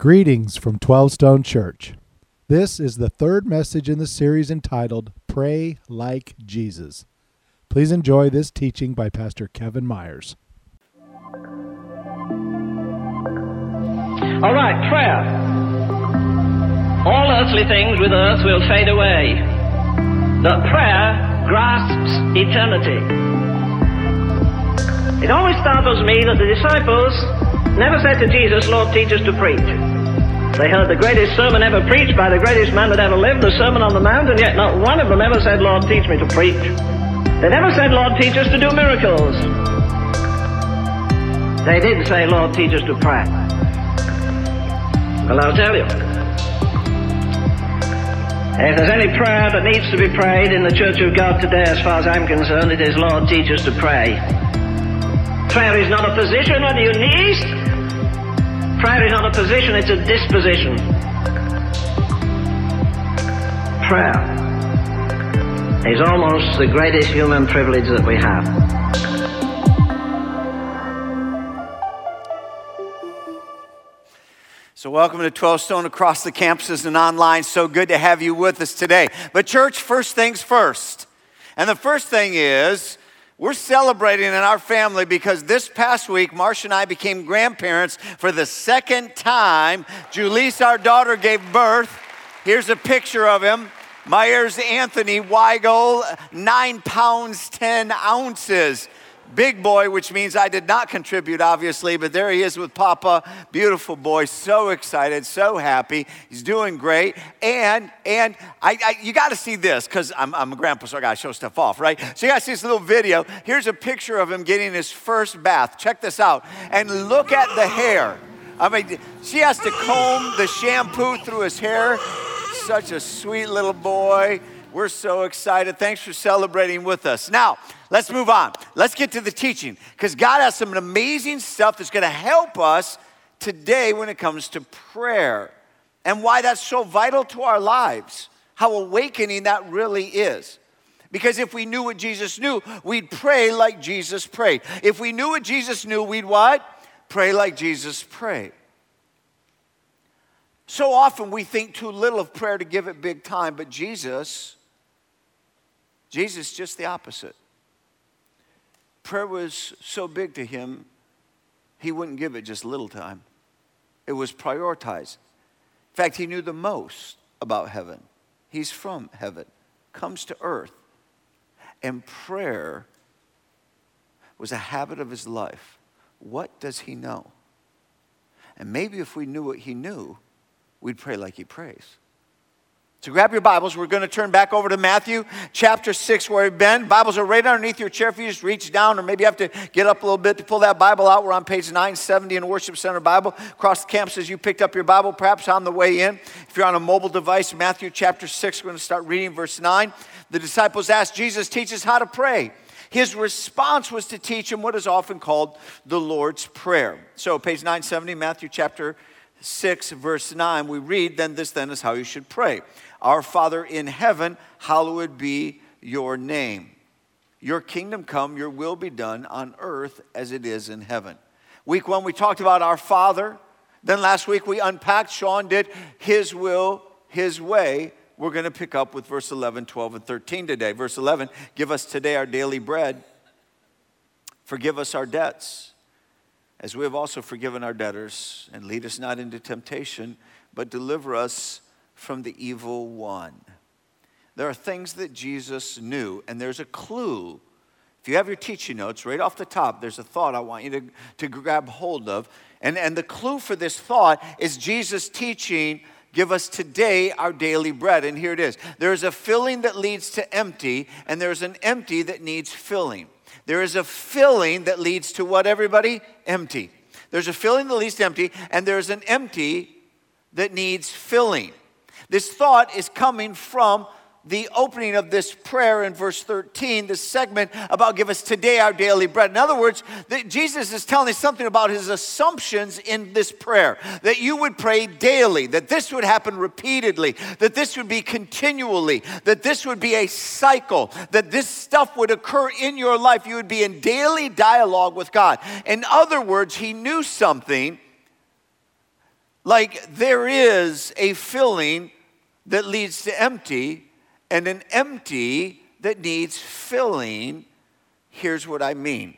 Greetings from 12 Stone Church. This is the third message in the series entitled Pray Like Jesus. Please enjoy this teaching by Pastor Kevin Myers. All right, prayer. All earthly things with earth will fade away. But prayer grasps eternity. It always startles me that the disciples never said to Jesus, Lord, teach us to preach. They heard the greatest sermon ever preached by the greatest man that ever lived, the Sermon on the Mount, and yet not one of them ever said, Lord, teach me to preach. They never said, Lord, teach us to do miracles. They did say, Lord, teach us to pray. Well, I'll tell you. If there's any prayer that needs to be prayed in the Church of God today, as far as I'm concerned, it is, Lord, teach us to pray. Prayer is not a position on your knees. Prayer is not a position, it's a disposition. Prayer is almost the greatest human privilege that we have. So, welcome to 12 Stone across the campuses and online. So good to have you with us today. But, church, first things first. And the first thing is, we're celebrating in our family because this past week, Marcia and I became grandparents for the second time. Julisse, our daughter, gave birth. Here's a picture of him. Myers Anthony Weigel, nine pounds, 10 ounces big boy, which means I did not contribute, obviously, but there he is with Papa. Beautiful boy, so excited, so happy. He's doing great. And and I, I you got to see this because I'm, I'm a grandpa, so I got to show stuff off, right? So you got to see this little video. Here's a picture of him getting his first bath. Check this out. And look at the hair. I mean, she has to comb the shampoo through his hair. Such a sweet little boy. We're so excited. Thanks for celebrating with us. Now, let's move on. Let's get to the teaching because God has some amazing stuff that's going to help us today when it comes to prayer and why that's so vital to our lives, how awakening that really is. Because if we knew what Jesus knew, we'd pray like Jesus prayed. If we knew what Jesus knew, we'd what? Pray like Jesus prayed. So often we think too little of prayer to give it big time, but Jesus Jesus, just the opposite. Prayer was so big to him, he wouldn't give it just little time. It was prioritized. In fact, he knew the most about heaven. He's from heaven, comes to earth. And prayer was a habit of his life. What does he know? And maybe if we knew what he knew, we'd pray like he prays. So grab your Bibles. We're going to turn back over to Matthew chapter 6 where we've been. Bibles are right underneath your chair if you just reach down or maybe you have to get up a little bit to pull that Bible out. We're on page 970 in Worship Center Bible. Across the campuses, you picked up your Bible perhaps on the way in. If you're on a mobile device, Matthew chapter 6, we're going to start reading verse 9. The disciples asked Jesus, teach us how to pray. His response was to teach him what is often called the Lord's Prayer. So page 970, Matthew chapter 6, verse 9, we read, Then this then is how you should pray. Our Father in heaven, hallowed be your name. Your kingdom come, your will be done on earth as it is in heaven. Week one, we talked about our Father. Then last week, we unpacked, Sean did his will, his way. We're going to pick up with verse 11, 12, and 13 today. Verse 11 Give us today our daily bread. Forgive us our debts, as we have also forgiven our debtors. And lead us not into temptation, but deliver us from the evil one. There are things that Jesus knew, and there's a clue. If you have your teaching notes, right off the top, there's a thought I want you to, to grab hold of. And, and the clue for this thought is Jesus teaching, Give us today our daily bread. And here it is there's a filling that leads to empty, and there's an empty that needs filling. There is a filling that leads to what, everybody? Empty. There's a filling that leads to empty, and there's an empty that needs filling. This thought is coming from the opening of this prayer in verse 13, this segment about give us today our daily bread. In other words, that Jesus is telling us something about his assumptions in this prayer that you would pray daily, that this would happen repeatedly, that this would be continually, that this would be a cycle, that this stuff would occur in your life. You would be in daily dialogue with God. In other words, he knew something like there is a filling that leads to empty and an empty that needs filling. Here's what I mean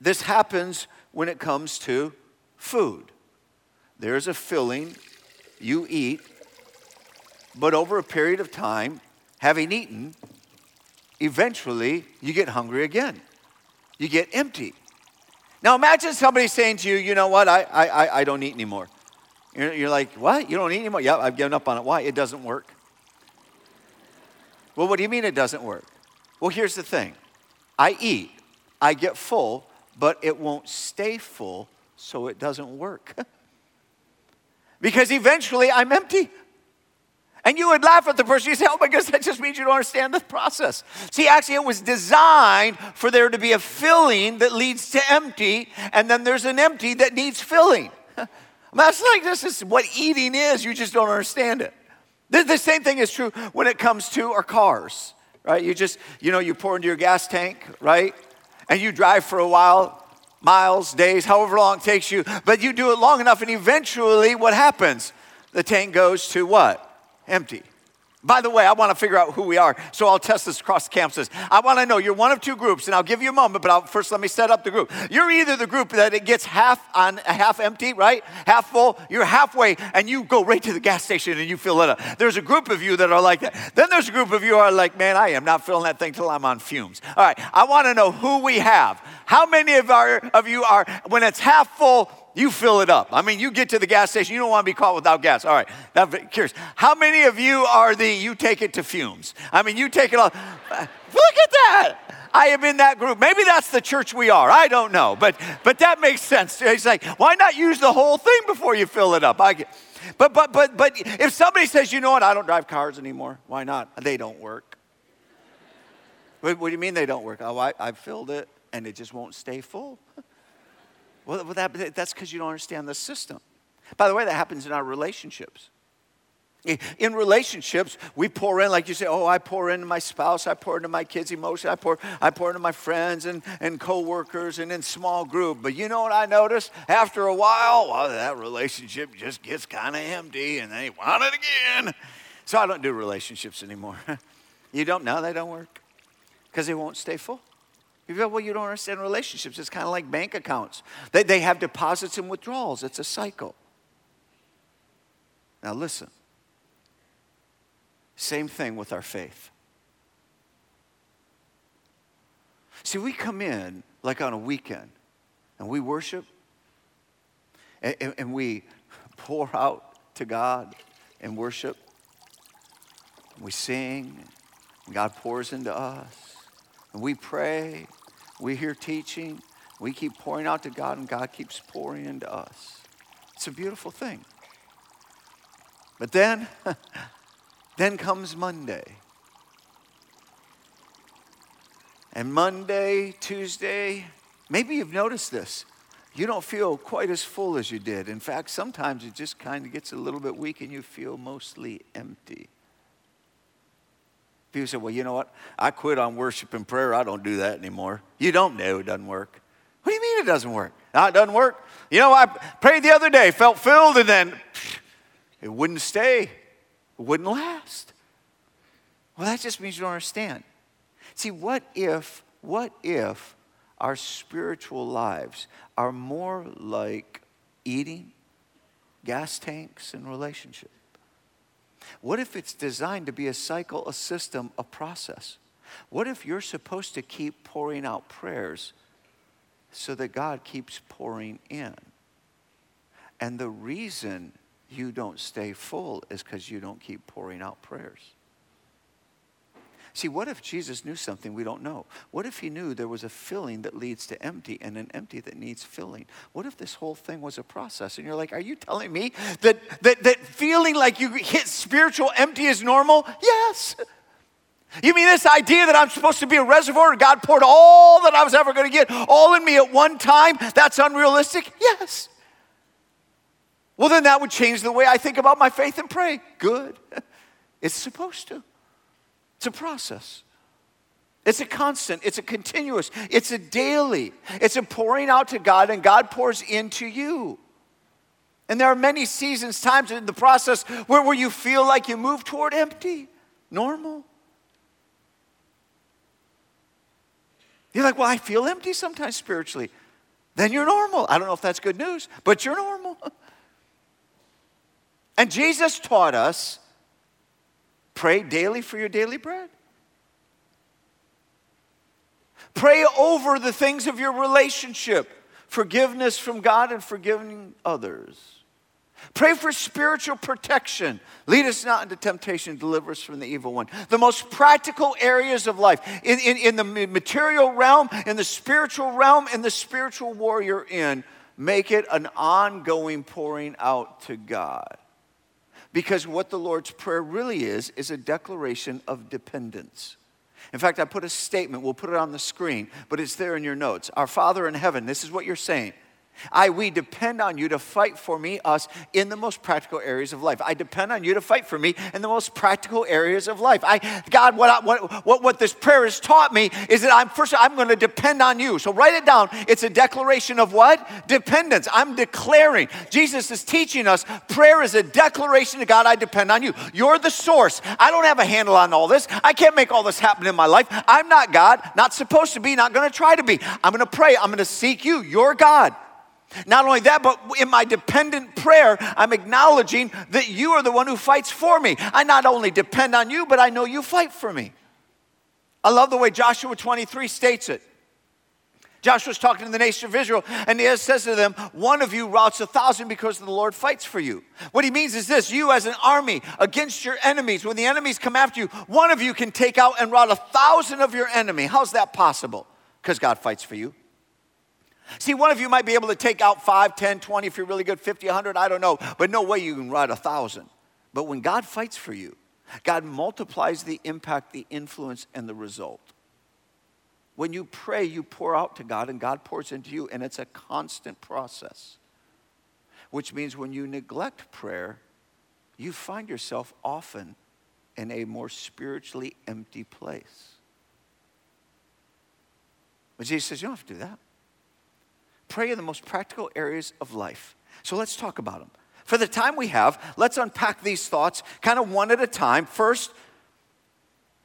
this happens when it comes to food. There's a filling you eat, but over a period of time, having eaten, eventually you get hungry again. You get empty. Now imagine somebody saying to you, you know what, I, I, I don't eat anymore. You're, you're like, what? You don't eat anymore? Yeah, I've given up on it. Why? It doesn't work. Well, what do you mean it doesn't work? Well, here's the thing I eat, I get full, but it won't stay full, so it doesn't work. because eventually I'm empty. And you would laugh at the person. You say, oh my goodness, that just means you don't understand the process. See, actually, it was designed for there to be a filling that leads to empty, and then there's an empty that needs filling. That's like this is what eating is. You just don't understand it. The, the same thing is true when it comes to our cars, right? You just, you know, you pour into your gas tank, right? And you drive for a while, miles, days, however long it takes you, but you do it long enough, and eventually what happens? The tank goes to what? Empty. By the way, I want to figure out who we are, so I'll test this across campuses. I want to know you're one of two groups, and I'll give you a moment, but I'll, first let me set up the group. You're either the group that it gets half on half empty, right? Half full. You're halfway, and you go right to the gas station and you fill it up. There's a group of you that are like that. Then there's a group of you are like, man, I am not filling that thing till I'm on fumes. All right, I want to know who we have. How many of our of you are when it's half full? You fill it up. I mean, you get to the gas station, you don't want to be caught without gas. All right, curious. How many of you are the you take it to fumes? I mean, you take it all. Look at that. I am in that group. Maybe that's the church we are. I don't know, but but that makes sense. It's like, why not use the whole thing before you fill it up? I get, but but but but if somebody says, you know what, I don't drive cars anymore. Why not? They don't work. What, what do you mean they don't work? Oh, I, I filled it and it just won't stay full. Well, that, that's because you don't understand the system. By the way, that happens in our relationships. In relationships, we pour in, like you say, oh, I pour into my spouse, I pour into my kids' emotions, I pour, I pour into my friends and, and co-workers and in small group. But you know what I noticed? After a while, well, that relationship just gets kind of empty and they want it again. So I don't do relationships anymore. you don't? No, they don't work because they won't stay full. You go, well, you don't understand relationships. It's kind of like bank accounts. They, they have deposits and withdrawals, it's a cycle. Now, listen. Same thing with our faith. See, we come in like on a weekend and we worship and, and, and we pour out to God and worship. We sing, and God pours into us, and we pray, we hear teaching, we keep pouring out to God, and God keeps pouring into us. It's a beautiful thing. But then, then comes Monday. And Monday, Tuesday, maybe you've noticed this. You don't feel quite as full as you did. In fact, sometimes it just kind of gets a little bit weak and you feel mostly empty. People say, well, you know what? I quit on worship and prayer. I don't do that anymore. You don't know it doesn't work. What do you mean it doesn't work? No, it doesn't work. You know, I prayed the other day, felt filled, and then it wouldn't stay, it wouldn't last. Well, that just means you don't understand. See, what if, what if our spiritual lives are more like eating, gas tanks, and relationships? What if it's designed to be a cycle, a system, a process? What if you're supposed to keep pouring out prayers so that God keeps pouring in? And the reason you don't stay full is because you don't keep pouring out prayers. See, what if Jesus knew something we don't know? What if he knew there was a filling that leads to empty and an empty that needs filling? What if this whole thing was a process? And you're like, are you telling me that, that, that feeling like you hit spiritual empty is normal? Yes. You mean this idea that I'm supposed to be a reservoir and God poured all that I was ever going to get all in me at one time? That's unrealistic? Yes. Well, then that would change the way I think about my faith and pray. Good. It's supposed to. It's a process. It's a constant, it's a continuous, it's a daily. It's a pouring out to God, and God pours into you. And there are many seasons, times in the process where, where you feel like you move toward empty. Normal. You're like, well, I feel empty sometimes spiritually. Then you're normal. I don't know if that's good news, but you're normal. And Jesus taught us pray daily for your daily bread. Pray over the things of your relationship, forgiveness from God and forgiving others. Pray for spiritual protection. Lead us not into temptation, deliver us from the evil one. The most practical areas of life in, in, in the material realm, in the spiritual realm, in the spiritual war you're in, make it an ongoing pouring out to God. Because what the Lord's Prayer really is, is a declaration of dependence. In fact, I put a statement, we'll put it on the screen, but it's there in your notes. Our Father in heaven, this is what you're saying. I, we depend on you to fight for me, us, in the most practical areas of life. I depend on you to fight for me in the most practical areas of life. I, God, what, I, what, what, what this prayer has taught me is that I'm first, I'm going to depend on you. So write it down. It's a declaration of what? Dependence. I'm declaring. Jesus is teaching us prayer is a declaration to God, I depend on you. You're the source. I don't have a handle on all this. I can't make all this happen in my life. I'm not God, not supposed to be, not going to try to be. I'm going to pray. I'm going to seek you. You're God. Not only that, but in my dependent prayer, I'm acknowledging that you are the one who fights for me. I not only depend on you, but I know you fight for me. I love the way Joshua 23 states it. Joshua's talking to the nation of Israel, and he says to them, One of you routs a thousand because the Lord fights for you. What he means is this you, as an army, against your enemies, when the enemies come after you, one of you can take out and rout a thousand of your enemy. How's that possible? Because God fights for you. See, one of you might be able to take out 5, 10, 20, if you're really good, 50, 100, I don't know, but no way you can ride a 1,000. But when God fights for you, God multiplies the impact, the influence, and the result. When you pray, you pour out to God, and God pours into you, and it's a constant process. Which means when you neglect prayer, you find yourself often in a more spiritually empty place. But Jesus says, You don't have to do that. Pray in the most practical areas of life. So let's talk about them. For the time we have, let's unpack these thoughts kind of one at a time. First,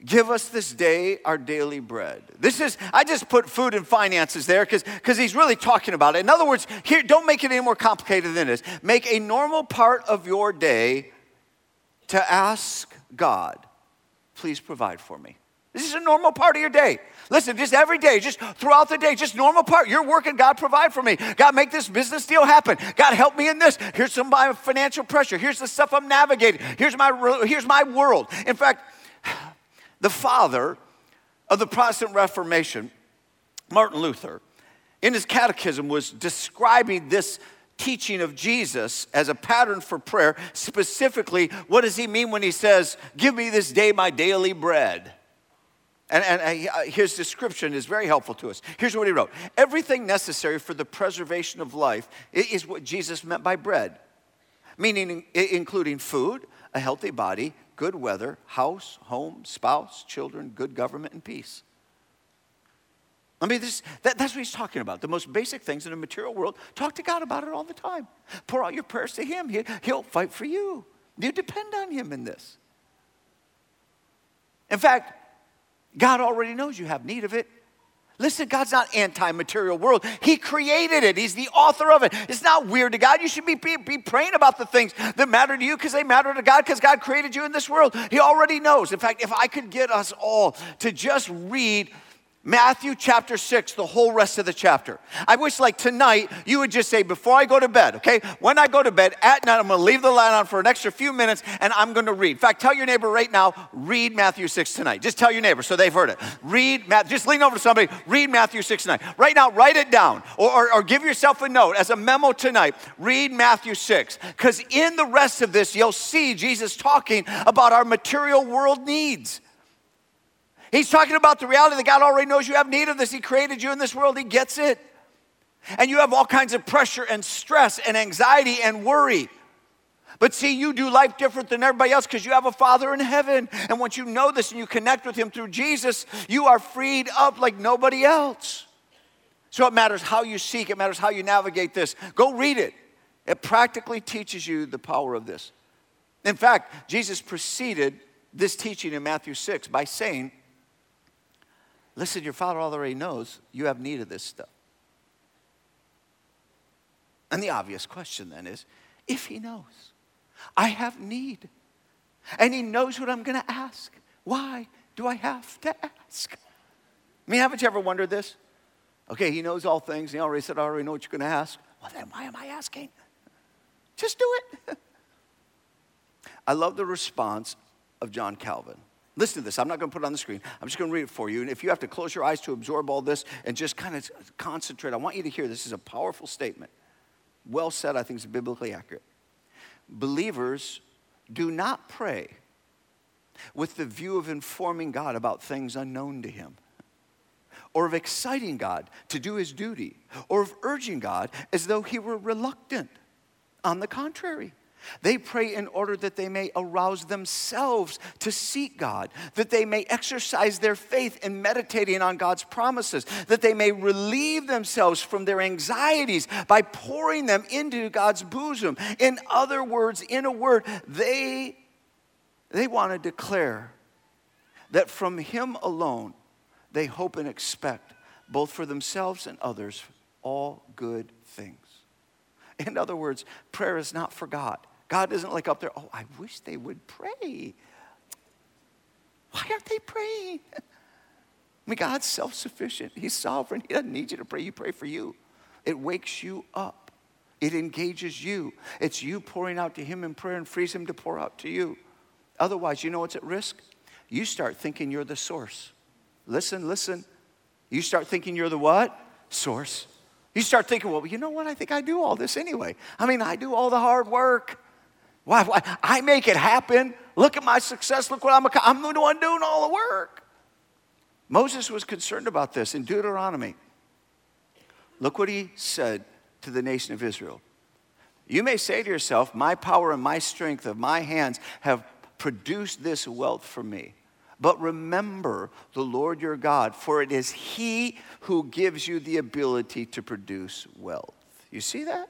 give us this day our daily bread. This is, I just put food and finances there because he's really talking about it. In other words, here, don't make it any more complicated than this. Make a normal part of your day to ask God, please provide for me. This is a normal part of your day. Listen, just every day, just throughout the day, just normal part. You're working, God provide for me. God make this business deal happen. God help me in this. Here's some my financial pressure. Here's the stuff I'm navigating. Here's my here's my world. In fact, the father of the Protestant Reformation, Martin Luther, in his catechism was describing this teaching of Jesus as a pattern for prayer. Specifically, what does he mean when he says, "Give me this day my daily bread"? And, and uh, his description is very helpful to us. Here's what he wrote Everything necessary for the preservation of life is what Jesus meant by bread, meaning including food, a healthy body, good weather, house, home, spouse, children, good government, and peace. I mean, this, that, that's what he's talking about. The most basic things in the material world. Talk to God about it all the time. Pour out your prayers to Him. He, he'll fight for you. You depend on Him in this. In fact, God already knows you have need of it. Listen, God's not anti-material world. He created it. He's the author of it. It's not weird to God. You should be, be, be praying about the things that matter to you because they matter to God because God created you in this world. He already knows. In fact, if I could get us all to just read Matthew chapter 6, the whole rest of the chapter. I wish, like tonight, you would just say, before I go to bed, okay? When I go to bed at night, I'm gonna leave the light on for an extra few minutes and I'm gonna read. In fact, tell your neighbor right now, read Matthew 6 tonight. Just tell your neighbor so they've heard it. Read, just lean over to somebody, read Matthew 6 tonight. Right now, write it down or, or, or give yourself a note as a memo tonight. Read Matthew 6. Because in the rest of this, you'll see Jesus talking about our material world needs. He's talking about the reality that God already knows you have need of this. He created you in this world, He gets it. And you have all kinds of pressure and stress and anxiety and worry. But see, you do life different than everybody else because you have a Father in heaven. And once you know this and you connect with Him through Jesus, you are freed up like nobody else. So it matters how you seek, it matters how you navigate this. Go read it. It practically teaches you the power of this. In fact, Jesus preceded this teaching in Matthew 6 by saying, Listen, your Father already knows you have need of this stuff. And the obvious question then is if He knows, I have need, and He knows what I'm going to ask, why do I have to ask? I mean, haven't you ever wondered this? Okay, He knows all things. He already said, I already know what you're going to ask. Well, then why am I asking? Just do it. I love the response of John Calvin. Listen to this. I'm not going to put it on the screen. I'm just going to read it for you. And if you have to close your eyes to absorb all this and just kind of concentrate, I want you to hear this. is a powerful statement. Well said, I think it's biblically accurate. Believers do not pray with the view of informing God about things unknown to Him, or of exciting God to do His duty, or of urging God as though He were reluctant. On the contrary, they pray in order that they may arouse themselves to seek God, that they may exercise their faith in meditating on God's promises, that they may relieve themselves from their anxieties by pouring them into God's bosom. In other words, in a word, they, they want to declare that from Him alone they hope and expect, both for themselves and others, all good things. In other words, prayer is not for God. God isn't like up there, oh, I wish they would pray. Why aren't they praying? I mean, God's self sufficient, He's sovereign. He doesn't need you to pray, you pray for you. It wakes you up, it engages you. It's you pouring out to Him in prayer and frees Him to pour out to you. Otherwise, you know what's at risk? You start thinking you're the source. Listen, listen. You start thinking you're the what? Source. You start thinking, well, you know what? I think I do all this anyway. I mean, I do all the hard work. Why, why? I make it happen. Look at my success. Look what I'm, I'm the one doing all the work. Moses was concerned about this in Deuteronomy. Look what he said to the nation of Israel. You may say to yourself, My power and my strength of my hands have produced this wealth for me. But remember the Lord your God, for it is He who gives you the ability to produce wealth. You see that?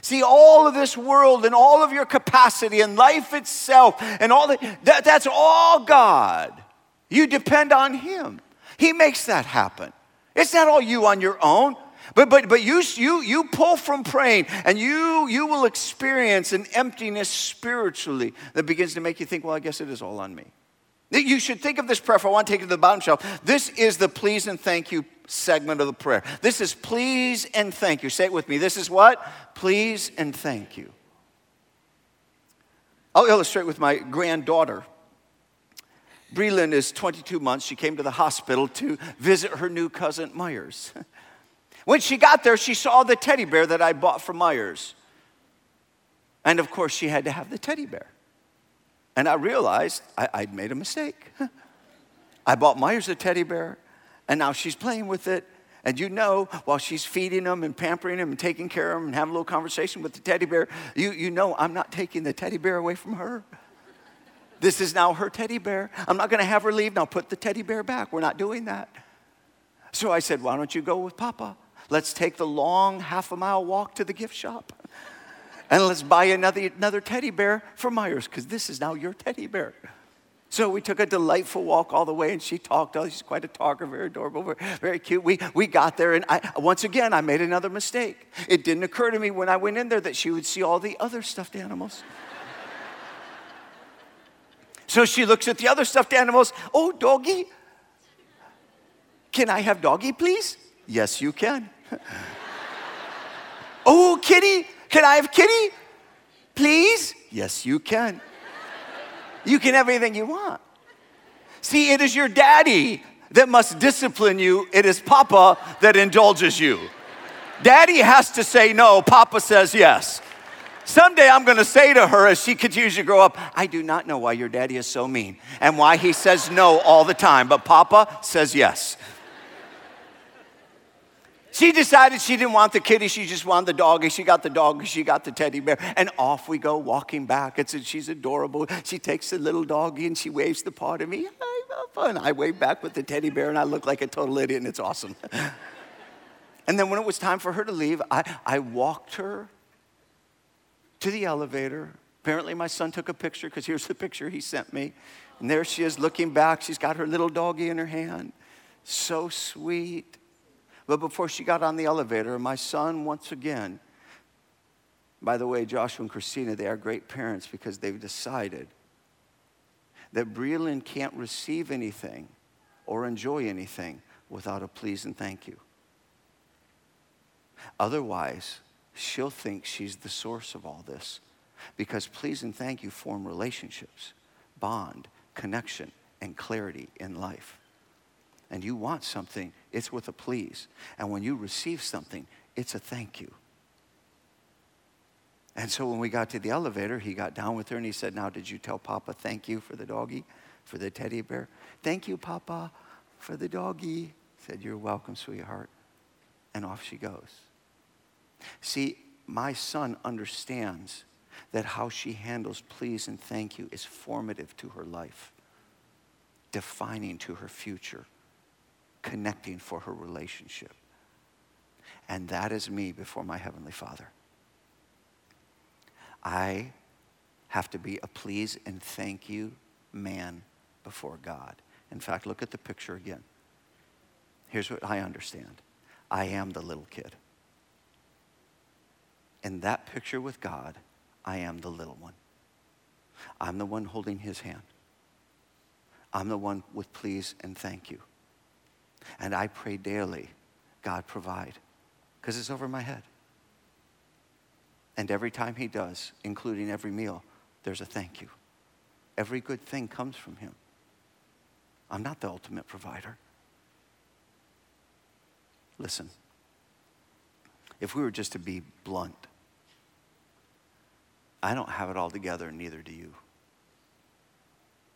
See, all of this world and all of your capacity and life itself and all that, that that's all God. You depend on Him. He makes that happen. It's not all you on your own. But, but, but you, you, you pull from praying and you, you will experience an emptiness spiritually that begins to make you think, well, I guess it is all on me. You should think of this prayer. I want to take it to the bottom shelf, this is the please and thank you segment of the prayer. This is please and thank you. Say it with me. This is what? Please and thank you. I'll illustrate with my granddaughter. Breland is 22 months. She came to the hospital to visit her new cousin Myers. when she got there, she saw the teddy bear that I bought for Myers. And of course, she had to have the teddy bear. And I realized I, would made a mistake. I bought Myers a teddy bear, and now she's playing with it. And you know, while she's feeding him and pampering him and taking care of him and having a little conversation with the teddy bear, you, you know I'm not taking the teddy bear away from her. This is now her teddy bear. I'm not going to have her leave. Now put the teddy bear back. We're not doing that. So I said, Why don't you go with Papa? Let's take the long half a mile walk to the gift shop. And let's buy another, another teddy bear for Myers because this is now your teddy bear. So we took a delightful walk all the way, and she talked. Oh, she's quite a talker, very adorable, very, very cute. We, we got there, and I, once again, I made another mistake. It didn't occur to me when I went in there that she would see all the other stuffed animals. so she looks at the other stuffed animals. Oh, doggy. Can I have doggy, please? Yes, you can. oh, kitty. Can I have kitty? Please? Yes, you can. You can have anything you want. See, it is your daddy that must discipline you, it is Papa that indulges you. Daddy has to say no, Papa says yes. Someday I'm gonna say to her as she continues to grow up, I do not know why your daddy is so mean and why he says no all the time, but Papa says yes. She decided she didn't want the kitty, she just wanted the doggy. She got the doggy, she got the teddy bear, and off we go walking back. It's, she's adorable. She takes the little doggy and she waves the paw to me. I fun. I wave back with the teddy bear and I look like a total idiot and it's awesome. and then when it was time for her to leave, I, I walked her to the elevator. Apparently, my son took a picture because here's the picture he sent me. And there she is looking back. She's got her little doggy in her hand. So sweet. But before she got on the elevator, my son, once again, by the way, Joshua and Christina, they are great parents because they've decided that Breland can't receive anything or enjoy anything without a please and thank you. Otherwise, she'll think she's the source of all this because please and thank you form relationships, bond, connection, and clarity in life. And you want something, it's with a please. And when you receive something, it's a thank you. And so when we got to the elevator, he got down with her and he said, Now, did you tell Papa thank you for the doggie, for the teddy bear? Thank you, Papa, for the doggie. said, You're welcome, sweetheart. And off she goes. See, my son understands that how she handles please and thank you is formative to her life, defining to her future, connecting for her relationship. And that is me before my Heavenly Father. I have to be a please and thank you man before God. In fact, look at the picture again. Here's what I understand I am the little kid. In that picture with God, I am the little one. I'm the one holding his hand. I'm the one with please and thank you. And I pray daily, God provide, because it's over my head. And every time he does, including every meal, there's a thank you. Every good thing comes from him. I'm not the ultimate provider. Listen, if we were just to be blunt, I don't have it all together, neither do you.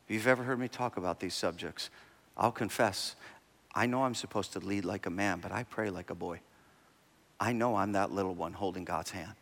If you've ever heard me talk about these subjects, I'll confess, I know I'm supposed to lead like a man, but I pray like a boy. I know I'm that little one holding God's hand.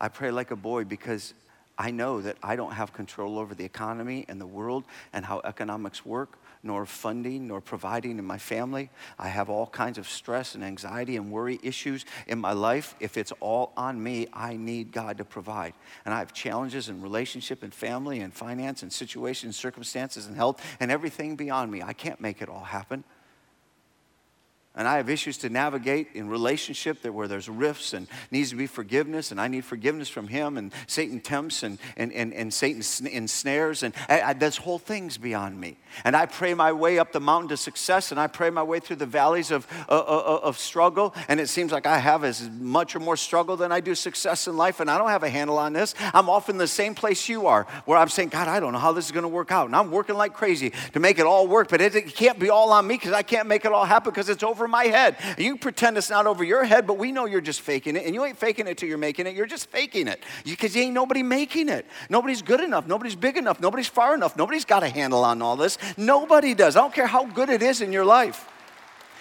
I pray like a boy because I know that I don't have control over the economy and the world and how economics work, nor funding, nor providing in my family. I have all kinds of stress and anxiety and worry issues in my life. If it's all on me, I need God to provide. And I have challenges in relationship and family and finance and situations, circumstances and health and everything beyond me. I can't make it all happen and I have issues to navigate in relationship that where there's rifts and needs to be forgiveness, and I need forgiveness from him, and Satan tempts and, and, and, and Satan ensnares, and I, I, this whole thing's beyond me. And I pray my way up the mountain to success, and I pray my way through the valleys of, uh, uh, uh, of struggle, and it seems like I have as much or more struggle than I do success in life, and I don't have a handle on this. I'm often the same place you are, where I'm saying, God, I don't know how this is going to work out, and I'm working like crazy to make it all work, but it, it can't be all on me because I can't make it all happen because it's over over my head. You pretend it's not over your head, but we know you're just faking it. And you ain't faking it till you're making it. You're just faking it because you ain't nobody making it. Nobody's good enough. Nobody's big enough. Nobody's far enough. Nobody's got a handle on all this. Nobody does. I don't care how good it is in your life.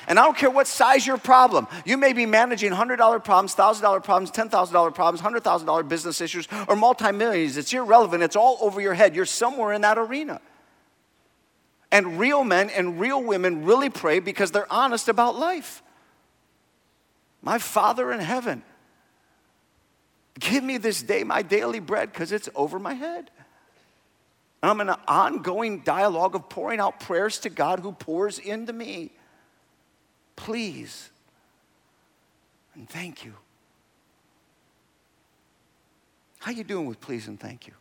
And I don't care what size your problem. You may be managing $100 problems, $1,000 problems, $10,000 problems, $100,000 business issues, or multi-millions. It's irrelevant. It's all over your head. You're somewhere in that arena. And real men and real women really pray because they're honest about life. My Father in heaven, give me this day my daily bread because it's over my head. And I'm in an ongoing dialogue of pouring out prayers to God who pours into me. Please and thank you. How you doing with please and thank you?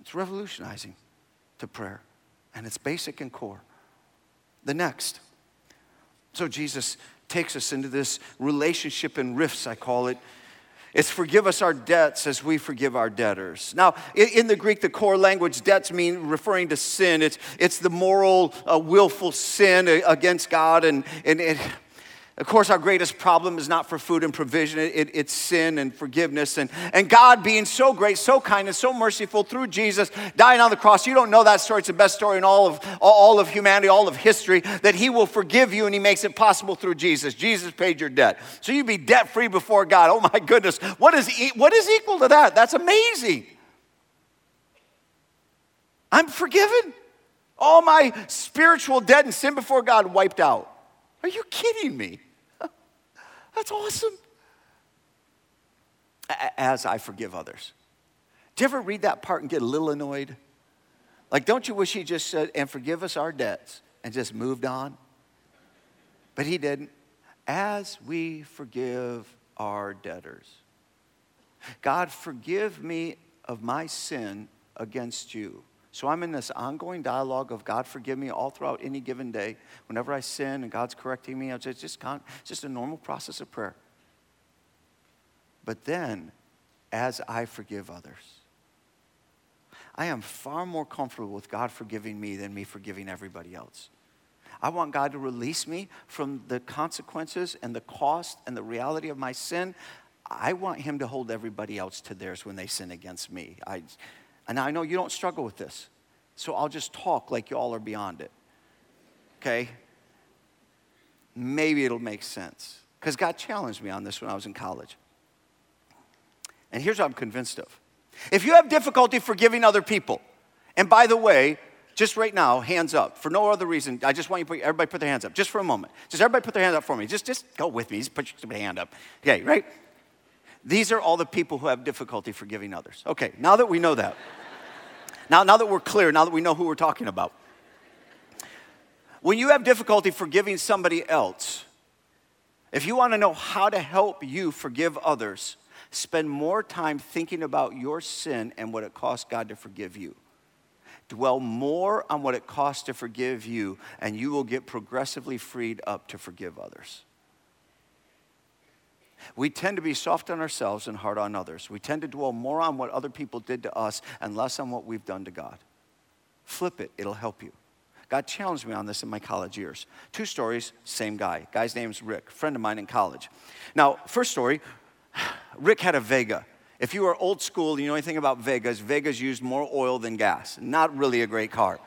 It's revolutionizing to prayer, and it's basic and core. The next. So Jesus takes us into this relationship and rifts, I call it. It's forgive us our debts as we forgive our debtors. Now, in the Greek, the core language, debts mean referring to sin. It's, it's the moral, uh, willful sin against God. And, and it, of course, our greatest problem is not for food and provision, it, it's sin and forgiveness. And, and God being so great, so kind, and so merciful through Jesus dying on the cross. You don't know that story. It's the best story in all of, all of humanity, all of history, that He will forgive you and He makes it possible through Jesus. Jesus paid your debt. So you'd be debt free before God. Oh my goodness. What is, what is equal to that? That's amazing. I'm forgiven. All my spiritual debt and sin before God wiped out. Are you kidding me? That's awesome. as I forgive others. Do you ever read that part and get a little annoyed? Like, don't you wish he just said, and forgive us our debts and just moved on? But he didn't. As we forgive our debtors. God, forgive me of my sin against you. So I'm in this ongoing dialogue of God, forgive me all throughout any given day. Whenever I sin and God's correcting me, it's just, just, just a normal process of prayer. But then, as I forgive others, I am far more comfortable with God forgiving me than me forgiving everybody else. I want God to release me from the consequences and the cost and the reality of my sin. I want Him to hold everybody else to theirs when they sin against me. I, and I know you don't struggle with this, so I'll just talk like you all are beyond it. Okay? Maybe it'll make sense. Because God challenged me on this when I was in college. And here's what I'm convinced of if you have difficulty forgiving other people, and by the way, just right now, hands up. For no other reason, I just want you to put, everybody put their hands up, just for a moment. Just everybody put their hands up for me. Just, just go with me. Just put your hand up. Okay, right? These are all the people who have difficulty forgiving others. Okay, now that we know that, now, now that we're clear, now that we know who we're talking about, when you have difficulty forgiving somebody else, if you want to know how to help you forgive others, spend more time thinking about your sin and what it costs God to forgive you. Dwell more on what it costs to forgive you, and you will get progressively freed up to forgive others. We tend to be soft on ourselves and hard on others. We tend to dwell more on what other people did to us and less on what we've done to God. Flip it, it'll help you. God challenged me on this in my college years. Two stories, same guy. Guy's name's Rick, friend of mine in college. Now, first story Rick had a Vega. If you are old school, and you know anything about Vegas, Vegas used more oil than gas. Not really a great car.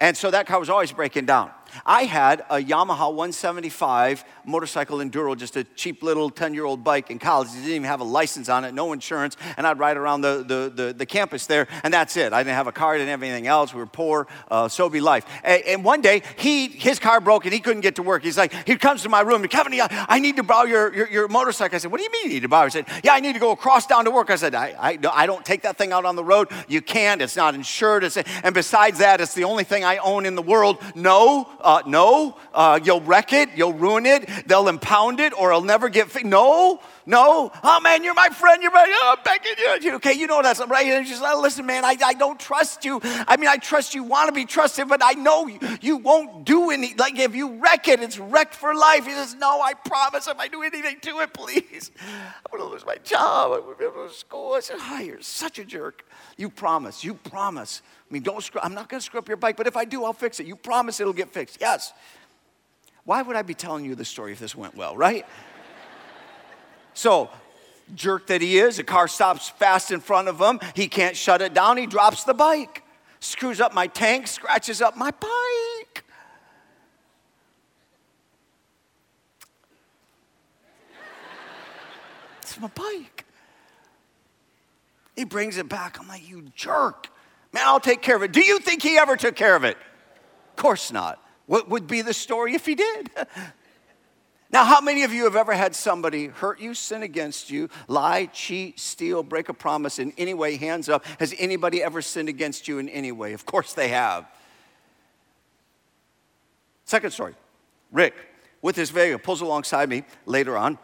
And so that car was always breaking down. I had a Yamaha 175 motorcycle enduro, just a cheap little 10 year old bike in college. It didn't even have a license on it, no insurance. And I'd ride around the, the, the, the campus there, and that's it. I didn't have a car, I didn't have anything else. We were poor, uh, so be life. And, and, one day, he, his car broke and he couldn't get to work. He's like, he comes to my room, and Kevin, I need to borrow your, your, your motorcycle. I said, What do you mean you need to borrow? He said, Yeah, I need to go across down to work. I said, I, I, I don't take that thing out on the road. You can't, it's not insured. It's, and besides that, it's the only thing I own in the world. No, uh, no uh, you'll wreck it, you'll ruin it, they'll impound it, or it'll never get fixed. No, no. Oh man, you're my friend. You're my, oh, I'm begging you. Okay, you know that's right. And just like, listen, man, I, I don't trust you. I mean, I trust you, want to be trusted, but I know you, you won't do any. Like if you wreck it, it's wrecked for life. He says, no, I promise. If I do anything to it, please, I'm to lose my job. I'm to go to school. I said, oh, you're such a jerk. You promise. You promise. I mean, don't screw. I'm not going to screw up your bike, but if I do, I'll fix it. You promise it'll get fixed. Yes. Why would I be telling you the story if this went well, right? so, jerk that he is, a car stops fast in front of him. He can't shut it down. He drops the bike, screws up my tank, scratches up my bike. It's my bike. He brings it back. I'm like, you jerk. Man, I'll take care of it. Do you think he ever took care of it? Of course not. What would be the story if he did? now, how many of you have ever had somebody hurt you, sin against you, lie, cheat, steal, break a promise in any way? Hands up. Has anybody ever sinned against you in any way? Of course they have. Second story Rick, with his Vega, pulls alongside me later on,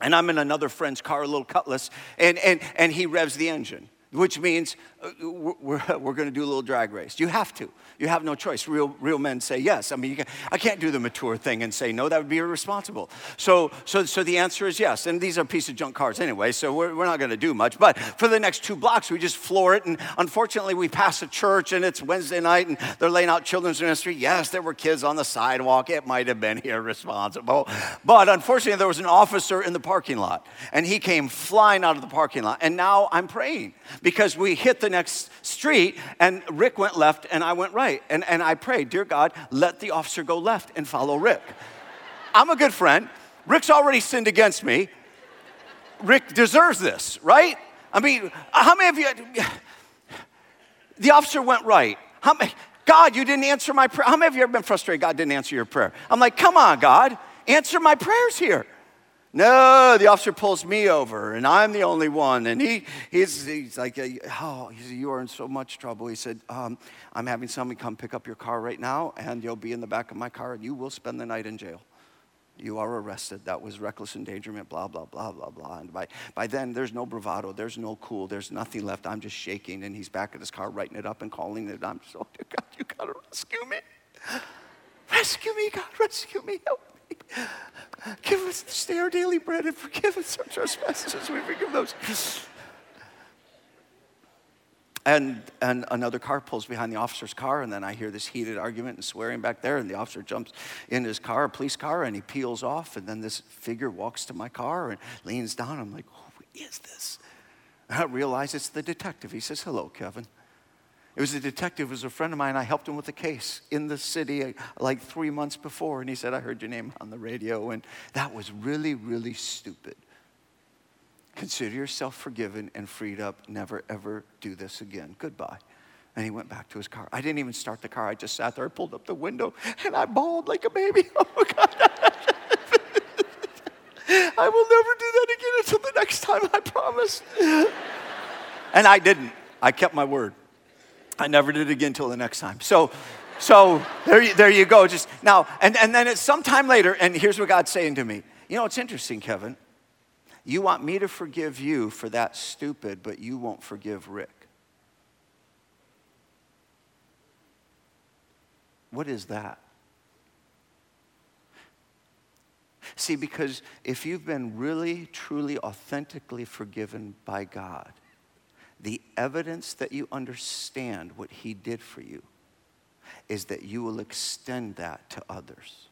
and I'm in another friend's car, a little Cutlass, and, and, and he revs the engine which means uh, we're, we're going to do a little drag race. You have to. You have no choice. Real, real men say yes. I mean, can, I can't do the mature thing and say no. That would be irresponsible. So, so, so the answer is yes. And these are piece of junk cars anyway, so we're, we're not going to do much. But for the next two blocks, we just floor it. And unfortunately, we pass a church and it's Wednesday night and they're laying out children's ministry. Yes, there were kids on the sidewalk. It might have been irresponsible. But unfortunately, there was an officer in the parking lot and he came flying out of the parking lot. And now I'm praying because we hit the next street and Rick went left and I went right. And, and I prayed, Dear God, let the officer go left and follow Rick. I'm a good friend. Rick's already sinned against me. Rick deserves this, right? I mean, how many of you, the officer went right. How many, God, you didn't answer my prayer. How many of you ever been frustrated God didn't answer your prayer? I'm like, come on, God, answer my prayers here. No, the officer pulls me over, and I'm the only one. And he, he's, he's like, oh, he said, you are in so much trouble. He said, um, I'm having somebody come pick up your car right now, and you'll be in the back of my car, and you will spend the night in jail. You are arrested. That was reckless endangerment, blah, blah, blah, blah, blah. And by, by then, there's no bravado. There's no cool. There's nothing left. I'm just shaking. And he's back in his car writing it up and calling it. I'm so, God, you got to rescue me. Rescue me, God, rescue me. Help me. Give us this day our daily bread and forgive us our trespasses as we forgive those. And, and another car pulls behind the officer's car, and then I hear this heated argument and swearing back there. And the officer jumps in his car, a police car, and he peels off. And then this figure walks to my car and leans down. I'm like, who is this? And I realize it's the detective. He says, Hello, Kevin. It was a detective, it was a friend of mine. I helped him with a case in the city uh, like three months before. And he said, I heard your name on the radio. And that was really, really stupid. Consider yourself forgiven and freed up. Never, ever do this again. Goodbye. And he went back to his car. I didn't even start the car. I just sat there. I pulled up the window and I bawled like a baby. Oh, my God. I will never do that again until the next time, I promise. and I didn't. I kept my word. I never did it again until the next time. So, so there, you, there you go. Just now, and, and then it's sometime later, and here's what God's saying to me. You know, it's interesting, Kevin. You want me to forgive you for that stupid, but you won't forgive Rick. What is that? See, because if you've been really, truly, authentically forgiven by God, the evidence that you understand what He did for you is that you will extend that to others.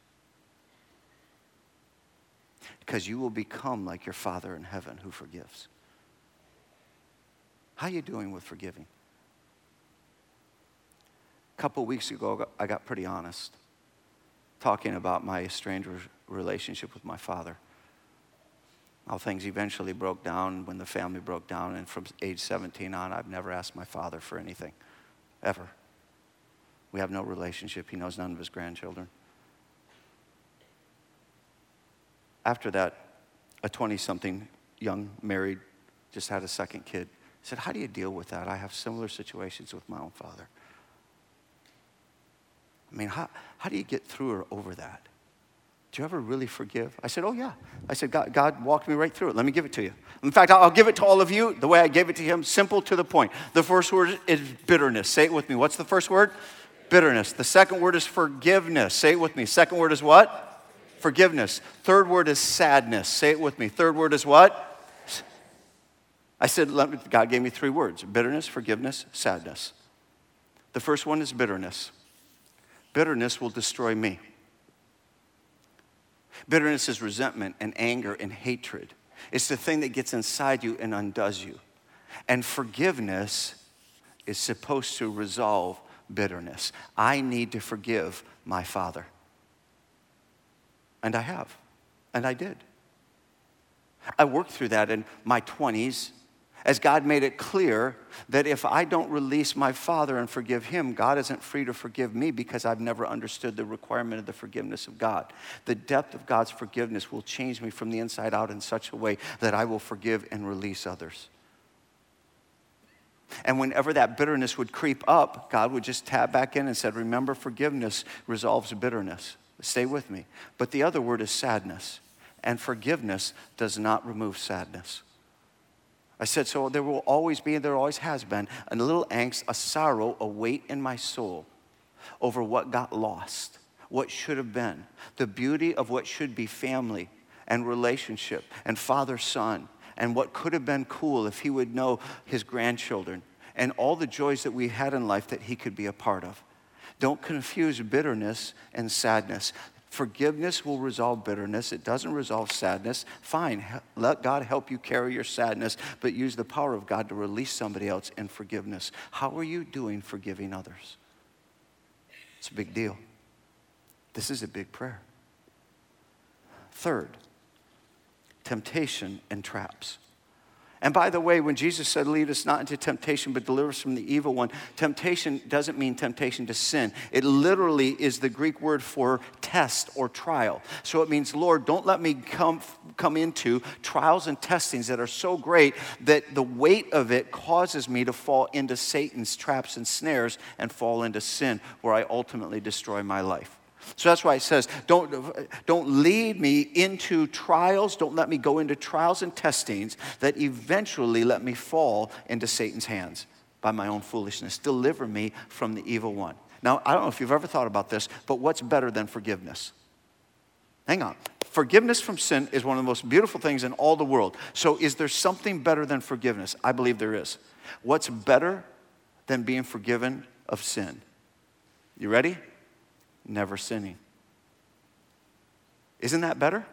Because you will become like your Father in heaven who forgives. How are you doing with forgiving? A couple weeks ago, I got pretty honest, talking about my estranged relationship with my father how things eventually broke down when the family broke down. And from age 17 on, I've never asked my father for anything, ever. We have no relationship. He knows none of his grandchildren. After that, a 20 something young married, just had a second kid, said, How do you deal with that? I have similar situations with my own father. I mean, how, how do you get through or over that? Do you ever really forgive? I said, Oh, yeah. I said, God, God walked me right through it. Let me give it to you. In fact, I'll give it to all of you the way I gave it to him, simple to the point. The first word is bitterness. Say it with me. What's the first word? Bitterness. The second word is forgiveness. Say it with me. Second word is what? Forgiveness. Third word is sadness. Say it with me. Third word is what? I said, God gave me three words bitterness, forgiveness, sadness. The first one is bitterness. Bitterness will destroy me. Bitterness is resentment and anger and hatred. It's the thing that gets inside you and undoes you. And forgiveness is supposed to resolve bitterness. I need to forgive my father. And I have. And I did. I worked through that in my 20s as God made it clear that if I don't release my father and forgive him, God isn't free to forgive me because I've never understood the requirement of the forgiveness of God. The depth of God's forgiveness will change me from the inside out in such a way that I will forgive and release others. And whenever that bitterness would creep up, God would just tap back in and said, Remember, forgiveness resolves bitterness. Stay with me. But the other word is sadness. And forgiveness does not remove sadness. I said, so there will always be, and there always has been, a little angst, a sorrow, a weight in my soul over what got lost, what should have been, the beauty of what should be family and relationship and father son, and what could have been cool if he would know his grandchildren and all the joys that we had in life that he could be a part of. Don't confuse bitterness and sadness. Forgiveness will resolve bitterness. It doesn't resolve sadness. Fine, let God help you carry your sadness, but use the power of God to release somebody else in forgiveness. How are you doing forgiving others? It's a big deal. This is a big prayer. Third, temptation and traps. And by the way, when Jesus said, Lead us not into temptation, but deliver us from the evil one, temptation doesn't mean temptation to sin. It literally is the Greek word for test or trial. So it means, Lord, don't let me come, come into trials and testings that are so great that the weight of it causes me to fall into Satan's traps and snares and fall into sin, where I ultimately destroy my life. So that's why it says, don't, don't lead me into trials. Don't let me go into trials and testings that eventually let me fall into Satan's hands by my own foolishness. Deliver me from the evil one. Now, I don't know if you've ever thought about this, but what's better than forgiveness? Hang on. Forgiveness from sin is one of the most beautiful things in all the world. So, is there something better than forgiveness? I believe there is. What's better than being forgiven of sin? You ready? Never sinning. Isn't that better?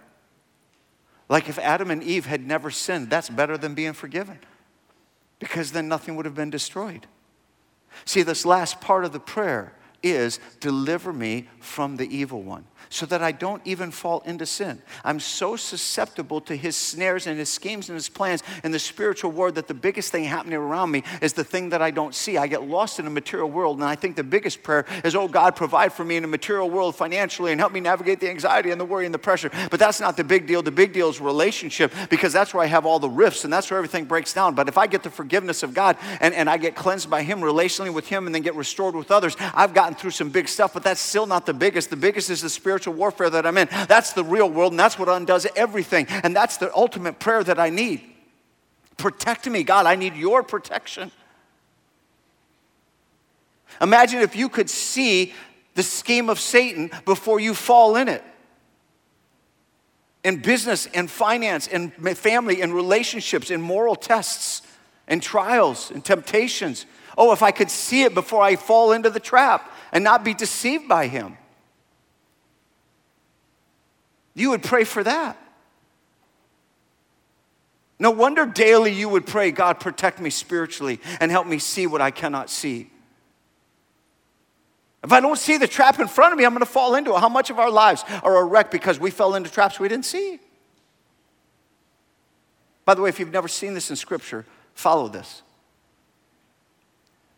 Like if Adam and Eve had never sinned, that's better than being forgiven because then nothing would have been destroyed. See, this last part of the prayer is deliver me from the evil one so that I don't even fall into sin. I'm so susceptible to his snares and his schemes and his plans in the spiritual world that the biggest thing happening around me is the thing that I don't see. I get lost in a material world, and I think the biggest prayer is, Oh God, provide for me in a material world financially and help me navigate the anxiety and the worry and the pressure. But that's not the big deal. The big deal is relationship because that's where I have all the rifts and that's where everything breaks down. But if I get the forgiveness of God and, and I get cleansed by him relationally with him and then get restored with others, I've gotten through some big stuff, but that's still not the biggest. The biggest is the spiritual spiritual warfare that I'm in. That's the real world, and that's what undoes everything. And that's the ultimate prayer that I need. Protect me, God. I need your protection. Imagine if you could see the scheme of Satan before you fall in it. In business and finance in family and relationships, in moral tests and trials and temptations. Oh, if I could see it before I fall into the trap and not be deceived by him. You would pray for that. No wonder daily you would pray, God, protect me spiritually and help me see what I cannot see. If I don't see the trap in front of me, I'm going to fall into it. How much of our lives are a wreck because we fell into traps we didn't see? By the way, if you've never seen this in Scripture, follow this.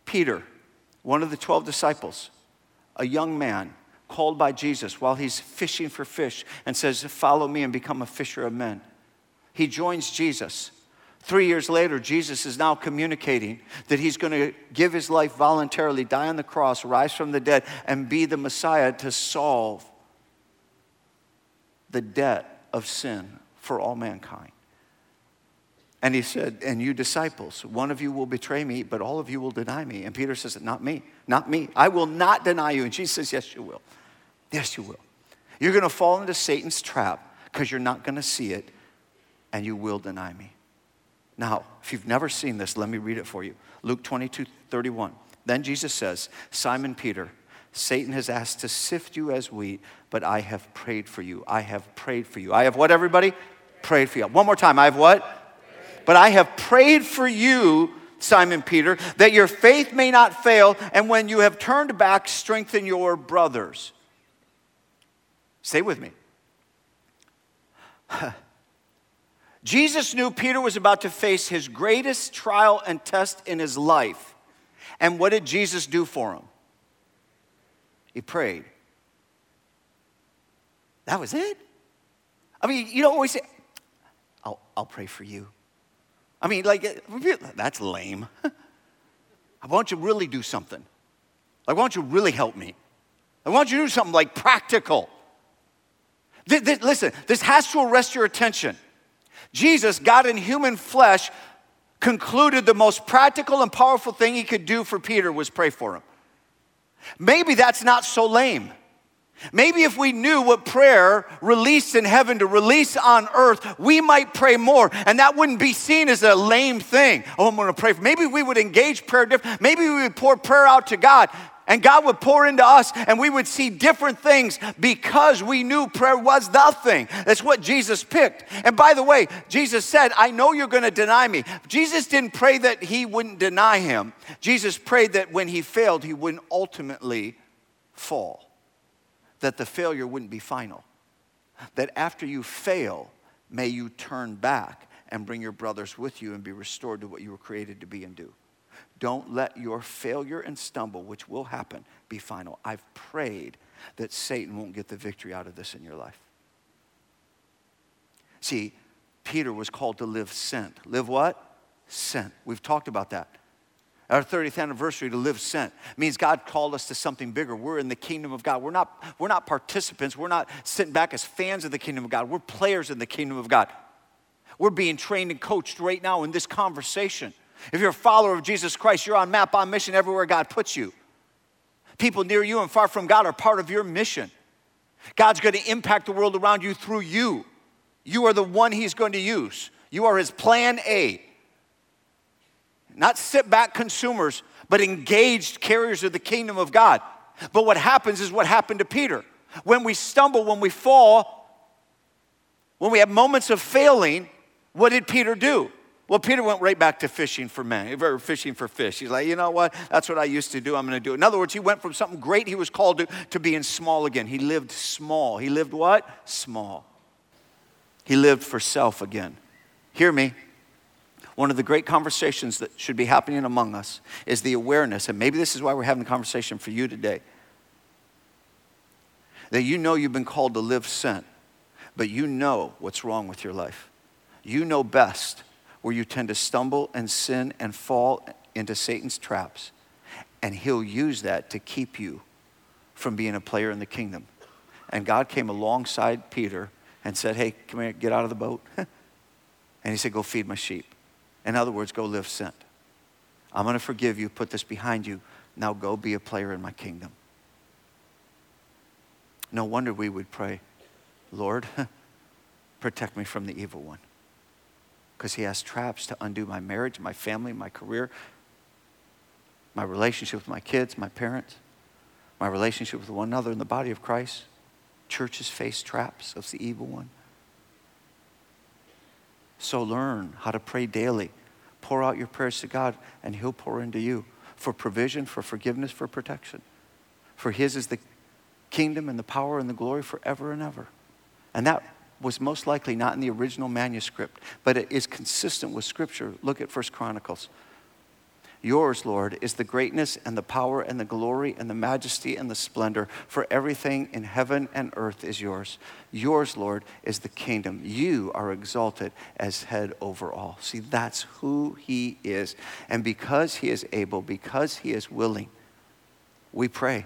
Peter, one of the 12 disciples, a young man, called by Jesus while he's fishing for fish and says, Follow me and become a fisher of men. He joins Jesus. Three years later, Jesus is now communicating that he's going to give his life voluntarily, die on the cross, rise from the dead, and be the Messiah to solve the debt of sin for all mankind. And he said, And you disciples, one of you will betray me, but all of you will deny me. And Peter says, Not me, not me. I will not deny you. And Jesus says, Yes, you will. Yes, you will. You're going to fall into Satan's trap because you're not going to see it and you will deny me. Now, if you've never seen this, let me read it for you. Luke 22 31. Then Jesus says, Simon Peter, Satan has asked to sift you as wheat, but I have prayed for you. I have prayed for you. I have what, everybody? Prayed for you. One more time. I have what? But I have prayed for you, Simon Peter, that your faith may not fail, and when you have turned back, strengthen your brothers. Stay with me. Jesus knew Peter was about to face his greatest trial and test in his life. And what did Jesus do for him? He prayed. That was it. I mean, you don't always say, I'll, I'll pray for you. I mean, like, that's lame. I want you to really do something. I want you to really help me. I want you to do something like practical. Th- th- listen, this has to arrest your attention. Jesus, God in human flesh, concluded the most practical and powerful thing he could do for Peter was pray for him. Maybe that's not so lame. Maybe if we knew what prayer released in heaven to release on earth, we might pray more, and that wouldn't be seen as a lame thing. Oh, I'm going to pray. For, maybe we would engage prayer different. Maybe we would pour prayer out to God. And God would pour into us, and we would see different things because we knew prayer was the thing. That's what Jesus picked. And by the way, Jesus said, I know you're going to deny me. Jesus didn't pray that he wouldn't deny him, Jesus prayed that when he failed, he wouldn't ultimately fall, that the failure wouldn't be final. That after you fail, may you turn back and bring your brothers with you and be restored to what you were created to be and do. Don't let your failure and stumble, which will happen, be final. I've prayed that Satan won't get the victory out of this in your life. See, Peter was called to live sent. Live what? Sent. We've talked about that. Our 30th anniversary to live sent means God called us to something bigger. We're in the kingdom of God. We're not, we're not participants. We're not sitting back as fans of the kingdom of God. We're players in the kingdom of God. We're being trained and coached right now in this conversation. If you're a follower of Jesus Christ, you're on map, on mission everywhere God puts you. People near you and far from God are part of your mission. God's going to impact the world around you through you. You are the one He's going to use. You are His plan A. Not sit back consumers, but engaged carriers of the kingdom of God. But what happens is what happened to Peter. When we stumble, when we fall, when we have moments of failing, what did Peter do? Well, Peter went right back to fishing for men, or fishing for fish. He's like, you know what? That's what I used to do. I'm going to do it. In other words, he went from something great he was called to, to being small again. He lived small. He lived what? Small. He lived for self again. Hear me. One of the great conversations that should be happening among us is the awareness, and maybe this is why we're having a conversation for you today, that you know you've been called to live sent, but you know what's wrong with your life. You know best where you tend to stumble and sin and fall into Satan's traps, and he'll use that to keep you from being a player in the kingdom. And God came alongside Peter and said, Hey, come here, get out of the boat. and he said, Go feed my sheep. In other words, go live sent. I'm going to forgive you, put this behind you. Now go be a player in my kingdom. No wonder we would pray, Lord, protect me from the evil one. Because he has traps to undo my marriage, my family, my career, my relationship with my kids, my parents, my relationship with one another in the body of Christ. Churches face traps of the evil one. So learn how to pray daily. Pour out your prayers to God, and He'll pour into you for provision, for forgiveness, for protection. For His is the kingdom and the power and the glory forever and ever. And that was most likely not in the original manuscript, but it is consistent with Scripture. Look at First Chronicles. Yours, Lord, is the greatness and the power and the glory and the majesty and the splendor, for everything in heaven and earth is yours. Yours, Lord, is the kingdom. You are exalted as head over all. See, that's who He is. And because He is able, because He is willing, we pray.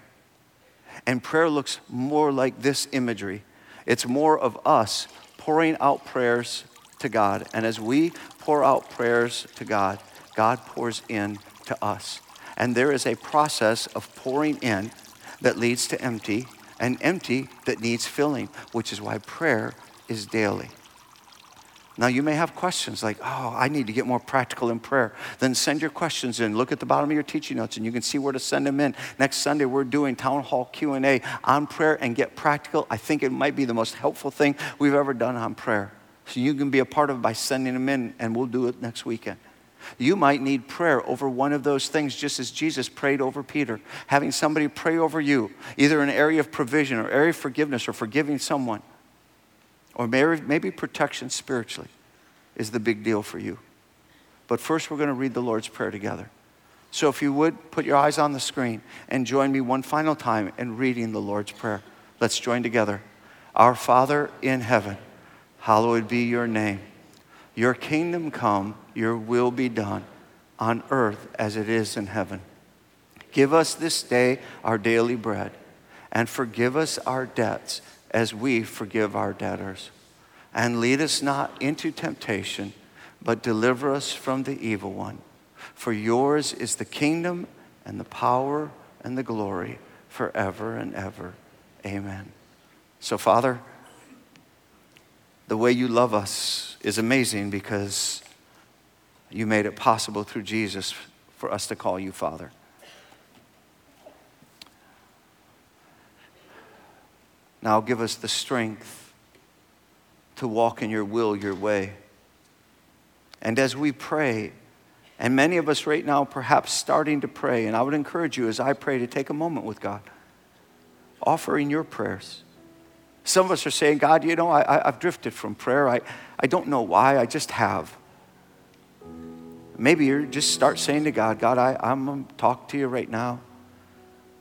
And prayer looks more like this imagery it's more of us pouring out prayers to God. And as we pour out prayers to God, God pours in to us. And there is a process of pouring in that leads to empty, and empty that needs filling, which is why prayer is daily. Now, you may have questions like, oh, I need to get more practical in prayer. Then send your questions in. Look at the bottom of your teaching notes, and you can see where to send them in. Next Sunday, we're doing town hall Q&A on prayer and get practical. I think it might be the most helpful thing we've ever done on prayer. So you can be a part of it by sending them in, and we'll do it next weekend. You might need prayer over one of those things, just as Jesus prayed over Peter. Having somebody pray over you, either an area of provision or area of forgiveness or forgiving someone, or maybe, protection spiritually, is the big deal for you. But first, we're going to read the Lord's Prayer together. So if you would, put your eyes on the screen and join me one final time in reading the Lord's Prayer. Let's join together. Our Father in heaven, hallowed be your name. Your kingdom come, your will be done on earth as it is in heaven. Give us this day our daily bread, and forgive us our debts as we forgive our debtors. And lead us not into temptation, but deliver us from the evil one. For yours is the kingdom and the power and the glory forever and ever. Amen. So, Father, the way you love us is amazing because you made it possible through Jesus for us to call you Father. Now give us the strength to walk in your will, your way. And as we pray, and many of us right now perhaps starting to pray, and I would encourage you as I pray to take a moment with God, offering your prayers Some of us are saying, God, you know, I, have drifted from prayer. I, I don't know why, I just have. Maybe you just start saying to God, God, I, I'm going to talk to you right now.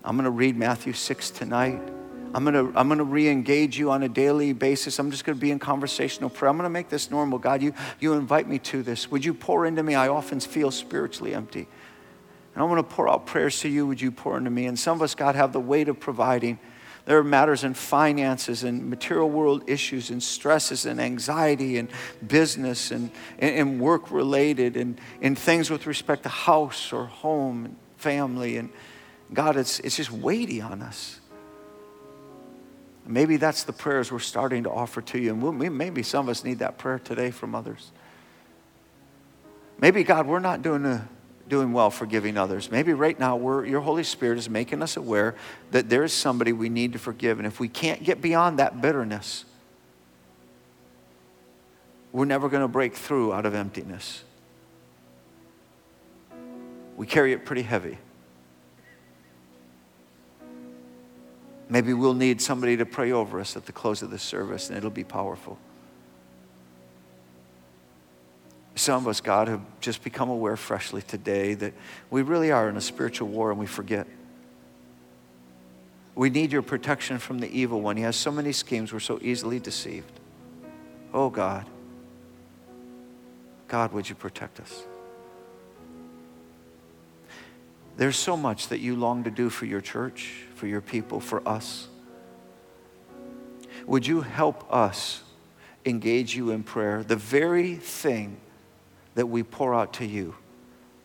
I'm going to read Matthew 6 tonight. I'm going to, I'm going to re engage you on a daily basis. I'm just going to be in conversational prayer. I'm going to make this normal. God, you, you invite me to this. Would you pour into me? I often feel spiritually empty. And I want to pour out prayers to you. Would you pour into me? And some of us, God, have the weight of providing. There are matters in finances and material world issues and stresses and anxiety and business and, and, work related and, and things with respect to house or home and family. And God, it's, it's just weighty on us. Maybe that's the prayers we're starting to offer to you. And we, maybe some of us need that prayer today from others. Maybe, God, we're not doing, a, doing well forgiving others. Maybe right now your Holy Spirit is making us aware that there is somebody we need to forgive. And if we can't get beyond that bitterness, we're never going to break through out of emptiness. We carry it pretty heavy. Maybe we'll need somebody to pray over us at the close of the service, and it'll be powerful. Some of us, God, have just become aware freshly today that we really are in a spiritual war and we forget. We need your protection from the evil one. He has so many schemes, we're so easily deceived. Oh, God. God, would you protect us? There's so much that you long to do for your church, for your people, for us. Would you help us engage you in prayer, the very thing that we pour out to you,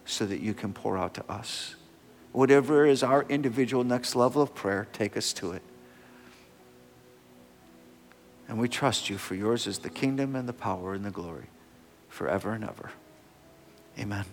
so that you can pour out to us? Whatever is our individual next level of prayer, take us to it. And we trust you, for yours is the kingdom and the power and the glory forever and ever. Amen.